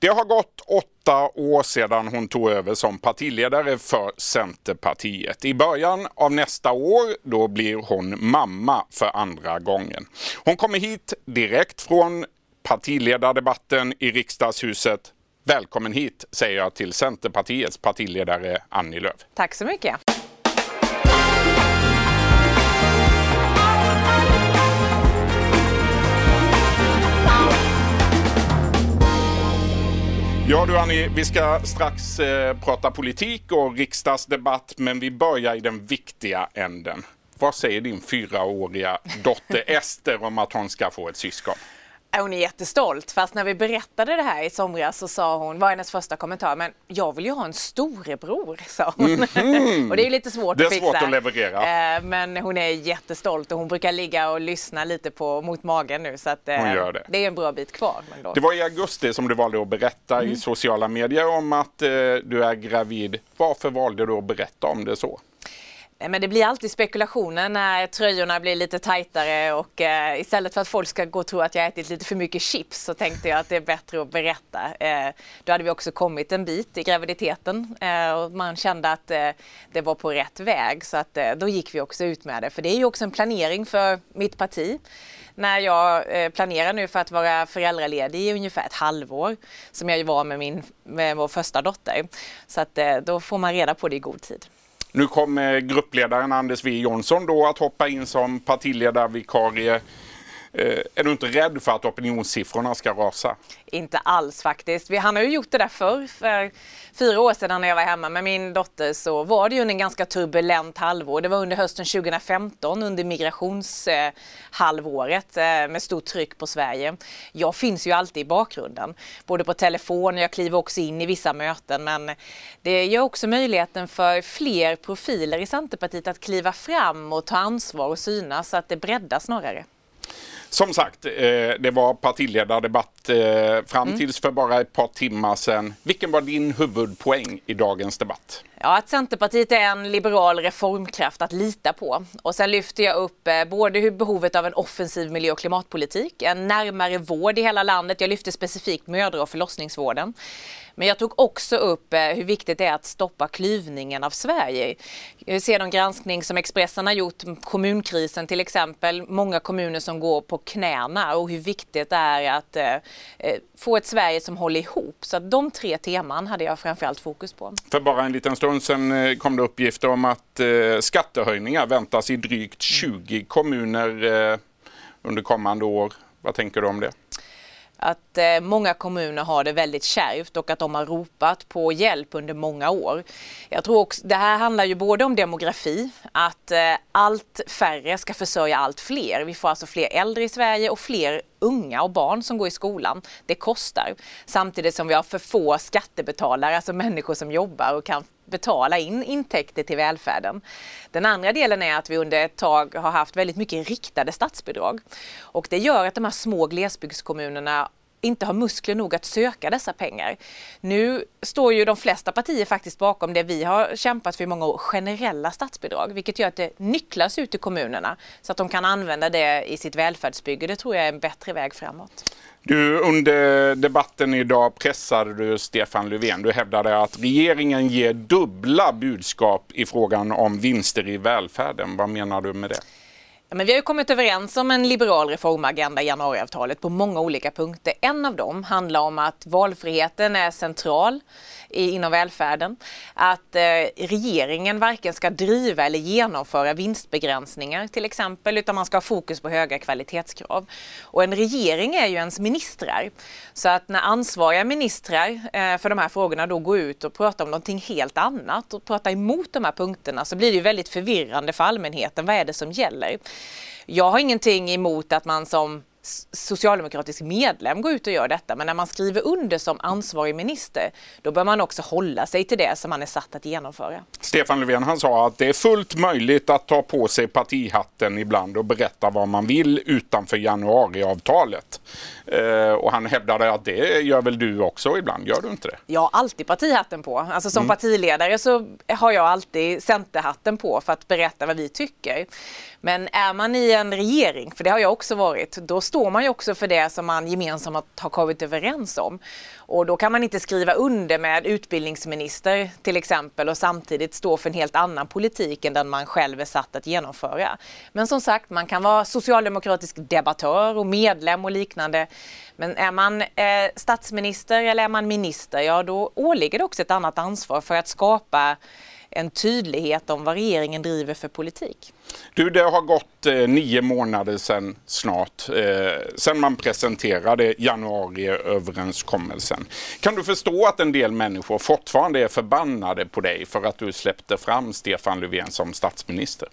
Det har gått åtta år sedan hon tog över som partiledare för Centerpartiet. I början av nästa år då blir hon mamma för andra gången. Hon kommer hit direkt från partiledardebatten i riksdagshuset. Välkommen hit säger jag till Centerpartiets partiledare Annie Lööf. Tack så mycket. Ja du Annie, vi ska strax eh, prata politik och riksdagsdebatt men vi börjar i den viktiga änden. Vad säger din fyraåriga dotter Ester om att hon ska få ett syskon? Hon är jättestolt, fast när vi berättade det här i somras så sa hon, var hennes första kommentar, men jag vill ju ha en storebror, sa hon. Mm -hmm. och det är lite svårt det är att fixa. svårt att leverera. Eh, men hon är jättestolt och hon brukar ligga och lyssna lite på mot magen nu så att eh, det. det är en bra bit kvar. Det var i augusti som du valde att berätta mm. i sociala medier om att eh, du är gravid. Varför valde du att berätta om det så? Men det blir alltid spekulationer när tröjorna blir lite tajtare och eh, istället för att folk ska gå och tro att jag ätit lite för mycket chips så tänkte jag att det är bättre att berätta. Eh, då hade vi också kommit en bit i graviditeten eh, och man kände att eh, det var på rätt väg så att eh, då gick vi också ut med det. För det är ju också en planering för mitt parti när jag eh, planerar nu för att vara föräldraledig i ungefär ett halvår som jag var med, min, med vår första dotter. Så att eh, då får man reda på det i god tid. Nu kommer gruppledaren Anders W Jonsson då att hoppa in som partiledarvikarie. Eh, är du inte rädd för att opinionssiffrorna ska rasa? Inte alls faktiskt. Han har ju gjort det där förr. För fyra år sedan när jag var hemma med min dotter så var det ju en ganska turbulent halvår. Det var under hösten 2015 under migrationshalvåret eh, med stort tryck på Sverige. Jag finns ju alltid i bakgrunden, både på telefon och jag kliver också in i vissa möten. Men det ger också möjligheten för fler profiler i Centerpartiet att kliva fram och ta ansvar och synas så att det breddas snarare. Som sagt, eh, det var partiledardebatt eh, fram mm. tills för bara ett par timmar sedan. Vilken var din huvudpoäng i dagens debatt? Ja, att Centerpartiet är en liberal reformkraft att lita på. Och sen lyfter jag upp eh, både behovet av en offensiv miljö och klimatpolitik, en närmare vård i hela landet. Jag lyfte specifikt mödra och förlossningsvården. Men jag tog också upp eh, hur viktigt det är att stoppa klyvningen av Sverige. Jag ser de granskning som Expressen har gjort, kommunkrisen till exempel, många kommuner som går på knäna och hur viktigt det är att eh, få ett Sverige som håller ihop. Så att de tre teman hade jag framförallt fokus på. För bara en liten stund sedan kom det uppgifter om att skattehöjningar väntas i drygt 20 kommuner under kommande år. Vad tänker du om det? att att eh, många kommuner har det väldigt kärvt och att de har ropat på hjälp under många år. Jag tror också, det här handlar ju både om demografi, att eh, allt färre ska försörja allt fler. Vi får alltså fler äldre i Sverige och fler unga och barn som går i skolan. Det kostar. Samtidigt som vi har för få skattebetalare, alltså människor som jobbar och kan betala in intäkter till välfärden. Den andra delen är att vi under ett tag har haft väldigt mycket riktade statsbidrag och det gör att de här små glesbygdskommunerna inte har muskler nog att söka dessa pengar. Nu står ju de flesta partier faktiskt bakom det vi har kämpat för i många år, generella statsbidrag, vilket gör att det nycklas ut i kommunerna så att de kan använda det i sitt välfärdsbygge. Det tror jag är en bättre väg framåt. Du, under debatten idag pressade du Stefan Löfven. Du hävdade att regeringen ger dubbla budskap i frågan om vinster i välfärden. Vad menar du med det? Men vi har ju kommit överens om en liberal reformagenda i januariavtalet på många olika punkter. En av dem handlar om att valfriheten är central inom välfärden. Att eh, regeringen varken ska driva eller genomföra vinstbegränsningar till exempel, utan man ska ha fokus på höga kvalitetskrav. Och en regering är ju ens ministrar. Så att när ansvariga ministrar eh, för de här frågorna då går ut och pratar om någonting helt annat och pratar emot de här punkterna så blir det ju väldigt förvirrande för allmänheten. Vad är det som gäller? Jag har ingenting emot att man som socialdemokratisk medlem går ut och gör detta. Men när man skriver under som ansvarig minister, då bör man också hålla sig till det som man är satt att genomföra. Stefan Löfven han sa att det är fullt möjligt att ta på sig partihatten ibland och berätta vad man vill utanför januariavtalet. Eh, och han hävdade att det gör väl du också ibland, gör du inte det? Jag har alltid partihatten på. Alltså som mm. partiledare så har jag alltid centerhatten på för att berätta vad vi tycker. Men är man i en regering, för det har jag också varit, då står man ju också för det som man gemensamt har kommit överens om. Och då kan man inte skriva under med utbildningsminister till exempel och samtidigt stå för en helt annan politik än den man själv är satt att genomföra. Men som sagt, man kan vara socialdemokratisk debattör och medlem och liknande. Men är man eh, statsminister eller är man minister, ja då åligger det också ett annat ansvar för att skapa en tydlighet om vad regeringen driver för politik. Du, det har gått eh, nio månader sedan snart, eh, sedan man presenterade januariöverenskommelsen. Kan du förstå att en del människor fortfarande är förbannade på dig för att du släppte fram Stefan Löfven som statsminister?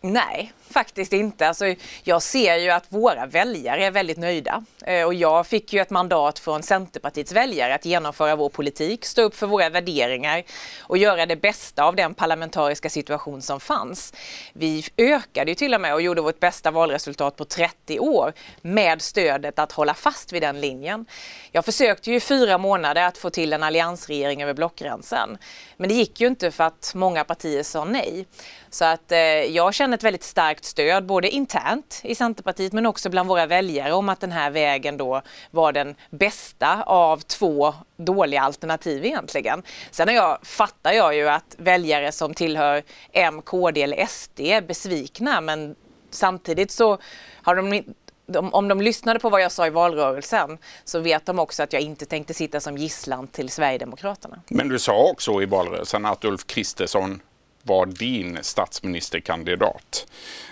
Nej, faktiskt inte. Alltså, jag ser ju att våra väljare är väldigt nöjda. Eh, och jag fick ju ett mandat från Centerpartiets väljare att genomföra vår politik, stå upp för våra värderingar och göra det bästa av den parlamentariska situation som fanns. Vi ökade ju till och med och gjorde vårt bästa valresultat på 30 år med stödet att hålla fast vid den linjen. Jag försökte ju i fyra månader att få till en alliansregering över blockgränsen. Men det gick ju inte för att många partier sa nej. Så att eh, jag känner ett väldigt starkt stöd både internt i Centerpartiet men också bland våra väljare om att den här vägen då var den bästa av två dåliga alternativ egentligen. Sen jag, fattar jag ju att väljare som tillhör M, KD eller SD är besvikna men samtidigt så har de de, om de lyssnade på vad jag sa i valrörelsen så vet de också att jag inte tänkte sitta som gisslan till Sverigedemokraterna. Men du sa också i valrörelsen att Ulf Kristersson var din statsministerkandidat.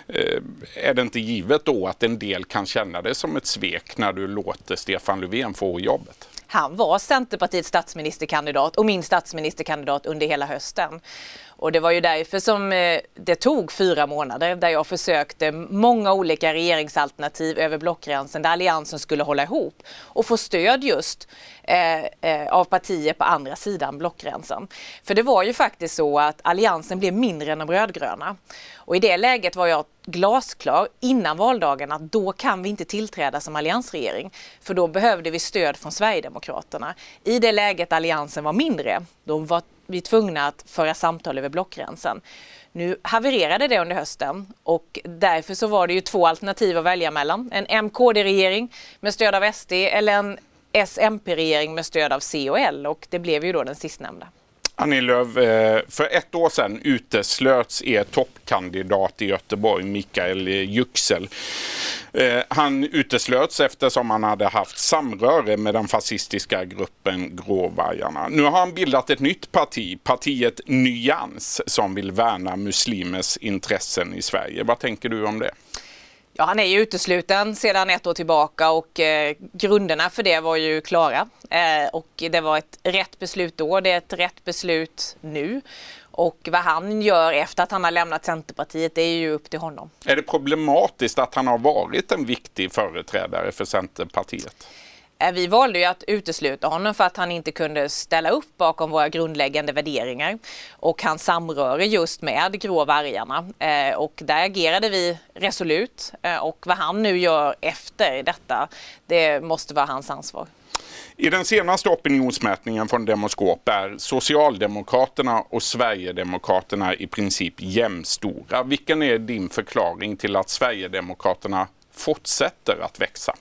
Eh, är det inte givet då att en del kan känna det som ett svek när du låter Stefan Löfven få jobbet? Han var Centerpartiets statsministerkandidat och min statsministerkandidat under hela hösten. Och det var ju därför som eh, det tog fyra månader där jag försökte många olika regeringsalternativ över blockgränsen där Alliansen skulle hålla ihop och få stöd just eh, eh, av partier på andra sidan blockgränsen. För det var ju faktiskt så att Alliansen blev mindre än de rödgröna. Och i det läget var jag glasklar innan valdagen att då kan vi inte tillträda som alliansregering. För då behövde vi stöd från Sverigedemokraterna. I det läget Alliansen var mindre, då var vi tvungna att föra samtal över blockgränsen. Nu havererade det under hösten och därför så var det ju två alternativ att välja mellan. En MKD-regering med stöd av SD eller en SMP-regering med stöd av C och L och det blev ju då den sistnämnda. Annie Lööf, eh, för ett år sedan uteslöts er toppkandidat i Göteborg, Mikael Yüksel. Eh, han uteslöts eftersom han hade haft samröre med den fascistiska gruppen Gråvargarna. Nu har han bildat ett nytt parti, partiet Nyans, som vill värna muslimers intressen i Sverige. Vad tänker du om det? Ja, han är ju utesluten sedan ett år tillbaka och eh, grunderna för det var ju klara. Eh, och det var ett rätt beslut då, det är ett rätt beslut nu. Och vad han gör efter att han har lämnat Centerpartiet, det är ju upp till honom. Är det problematiskt att han har varit en viktig företrädare för Centerpartiet? Eh, vi valde ju att utesluta honom för att han inte kunde ställa upp bakom våra grundläggande värderingar och hans samröre just med Grå vargarna. Eh, och där agerade vi resolut eh, och vad han nu gör efter detta, det måste vara hans ansvar. I den senaste opinionsmätningen från Demoskop är Socialdemokraterna och Sverigedemokraterna i princip jämnstora. Vilken är din förklaring till att Sverigedemokraterna fortsätter att växa?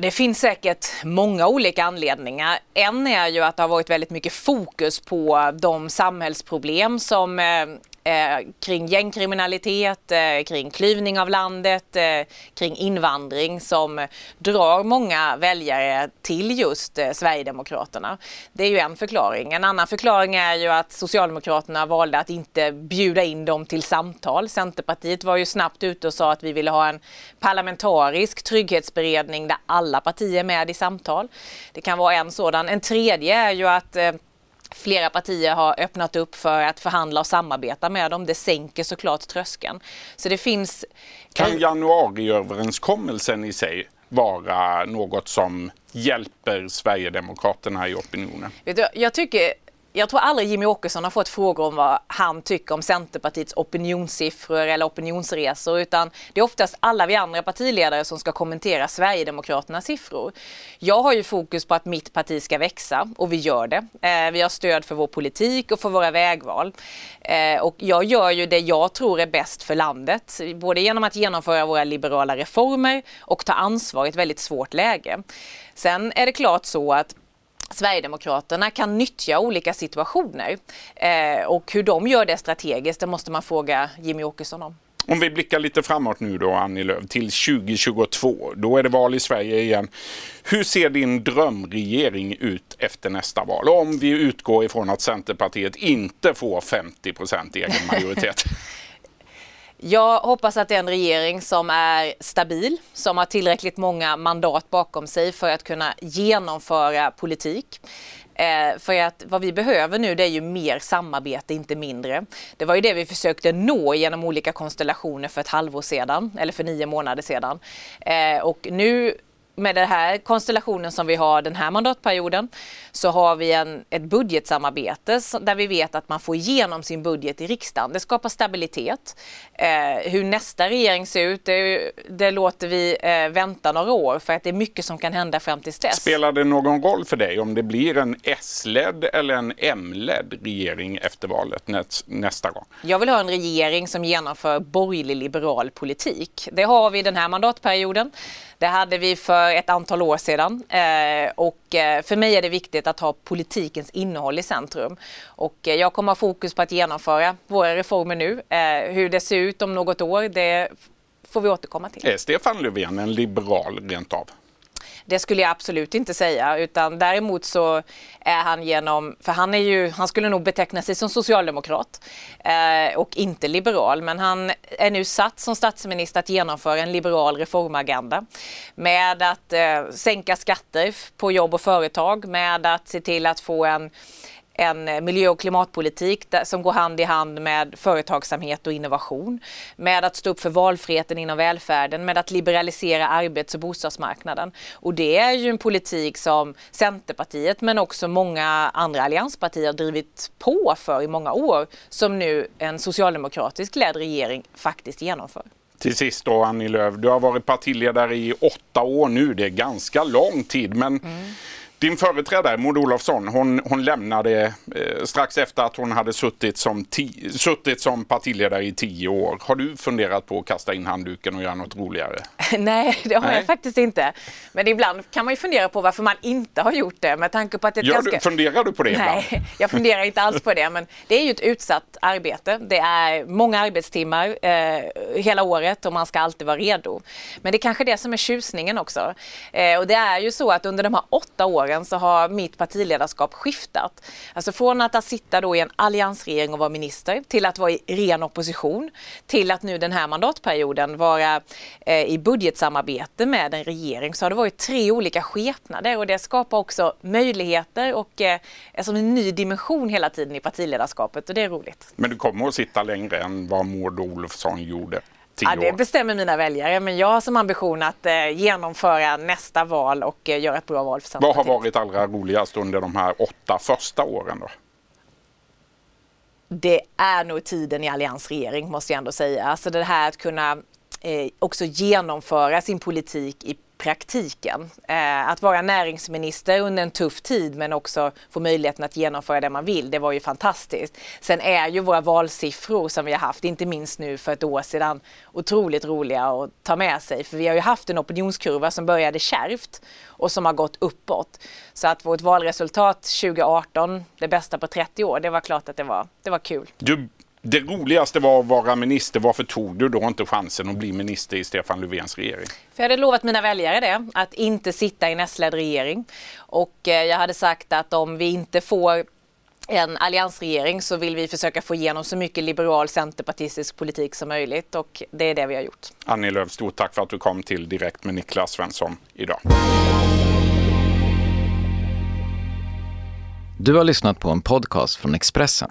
Det finns säkert många olika anledningar. En är ju att det har varit väldigt mycket fokus på de samhällsproblem som eh, Eh, kring gängkriminalitet, eh, kring klyvning av landet, eh, kring invandring som drar många väljare till just eh, Sverigedemokraterna. Det är ju en förklaring. En annan förklaring är ju att Socialdemokraterna valde att inte bjuda in dem till samtal. Centerpartiet var ju snabbt ute och sa att vi ville ha en parlamentarisk trygghetsberedning där alla partier är med i samtal. Det kan vara en sådan. En tredje är ju att eh, Flera partier har öppnat upp för att förhandla och samarbeta med dem. Det sänker såklart tröskeln. Så det finns... Kan januariöverenskommelsen i sig vara något som hjälper Sverigedemokraterna i opinionen? Jag tycker jag tror aldrig Jimmy Åkesson har fått frågor om vad han tycker om Centerpartiets opinionssiffror eller opinionsresor utan det är oftast alla vi andra partiledare som ska kommentera Sverigedemokraternas siffror. Jag har ju fokus på att mitt parti ska växa och vi gör det. Eh, vi har stöd för vår politik och för våra vägval. Eh, och jag gör ju det jag tror är bäst för landet, både genom att genomföra våra liberala reformer och ta ansvar i ett väldigt svårt läge. Sen är det klart så att Sverigedemokraterna kan nyttja olika situationer. Eh, och hur de gör det strategiskt, det måste man fråga Jimmy Åkesson om. Om vi blickar lite framåt nu då, Annie Lööf, till 2022. Då är det val i Sverige igen. Hur ser din drömregering ut efter nästa val? Om vi utgår ifrån att Centerpartiet inte får 50 procent egen majoritet. Jag hoppas att det är en regering som är stabil, som har tillräckligt många mandat bakom sig för att kunna genomföra politik. Eh, för att vad vi behöver nu det är ju mer samarbete, inte mindre. Det var ju det vi försökte nå genom olika konstellationer för ett halvår sedan, eller för nio månader sedan. Eh, och nu med den här konstellationen som vi har den här mandatperioden så har vi en, ett budgetsamarbete där vi vet att man får igenom sin budget i riksdagen. Det skapar stabilitet. Eh, hur nästa regering ser ut, det, det låter vi eh, vänta några år för att det är mycket som kan hända fram till dess. Spelar det någon roll för dig om det blir en S-ledd eller en M-ledd regering efter valet nästa gång? Jag vill ha en regering som genomför borgerlig liberal politik. Det har vi den här mandatperioden. Det hade vi för ett antal år sedan eh, och eh, för mig är det viktigt att ha politikens innehåll i centrum. Och eh, jag kommer ha fokus på att genomföra våra reformer nu. Hur det ser ut om något år, det får vi återkomma till. Är Stefan Löfven en liberal rent av? Det skulle jag absolut inte säga utan däremot så är han genom, för han är ju, han skulle nog beteckna sig som socialdemokrat eh, och inte liberal men han är nu satt som statsminister att genomföra en liberal reformagenda med att eh, sänka skatter på jobb och företag, med att se till att få en en eh, miljö och klimatpolitik som går hand i hand med företagsamhet och innovation, med att stå upp för valfriheten inom välfärden, med att liberalisera arbets och bostadsmarknaden. Och det är ju en politik som Centerpartiet men också många andra allianspartier har drivit på för i många år, som nu en socialdemokratisk ledd regering faktiskt genomför. Till sist då Annie Lööf, du har varit partiledare i åtta år nu, det är ganska lång tid men mm. Din företrädare Maud Olofsson, hon, hon lämnade eh, strax efter att hon hade suttit som, ti, suttit som partiledare i tio år. Har du funderat på att kasta in handduken och göra något roligare? Nej, det har Nej. jag faktiskt inte. Men ibland kan man ju fundera på varför man inte har gjort det med tanke på att det Gör ganska... du, Funderar du på det Nej, ibland? jag funderar inte alls på det. Men det är ju ett utsatt arbete. Det är många arbetstimmar eh, hela året och man ska alltid vara redo. Men det är kanske det som är tjusningen också. Eh, och det är ju så att under de här åtta åren så har mitt partiledarskap skiftat. Alltså från att sitta då i en alliansregering och vara minister till att vara i ren opposition till att nu den här mandatperioden vara eh, i budgetsamarbete med en regering så har det varit tre olika skepnader och det skapar också möjligheter och eh, alltså en ny dimension hela tiden i partiledarskapet och det är roligt. Men du kommer att sitta längre än vad Maud Olofsson gjorde? Ja, det bestämmer mina väljare, men jag har som ambition att eh, genomföra nästa val och eh, göra ett bra val för Centerpartiet. Vad har varit allra roligast under de här åtta första åren då? Det är nog tiden i alliansregering måste jag ändå säga. Alltså det här att kunna eh, också genomföra sin politik i praktiken. Eh, att vara näringsminister under en tuff tid men också få möjligheten att genomföra det man vill, det var ju fantastiskt. Sen är ju våra valsiffror som vi har haft, inte minst nu för ett år sedan, otroligt roliga att ta med sig. För vi har ju haft en opinionskurva som började kärvt och som har gått uppåt. Så att vårt valresultat 2018, det bästa på 30 år, det var klart att det var, det var kul. Du det roligaste var att vara minister. Varför tog du då inte chansen att bli minister i Stefan Löfvens regering? För jag hade lovat mina väljare det, att inte sitta i en S-ledd regering. Och eh, jag hade sagt att om vi inte får en alliansregering så vill vi försöka få igenom så mycket liberal centerpartistisk politik som möjligt och det är det vi har gjort. Annie Lööf, stort tack för att du kom till Direkt med Niklas Svensson idag. Du har lyssnat på en podcast från Expressen.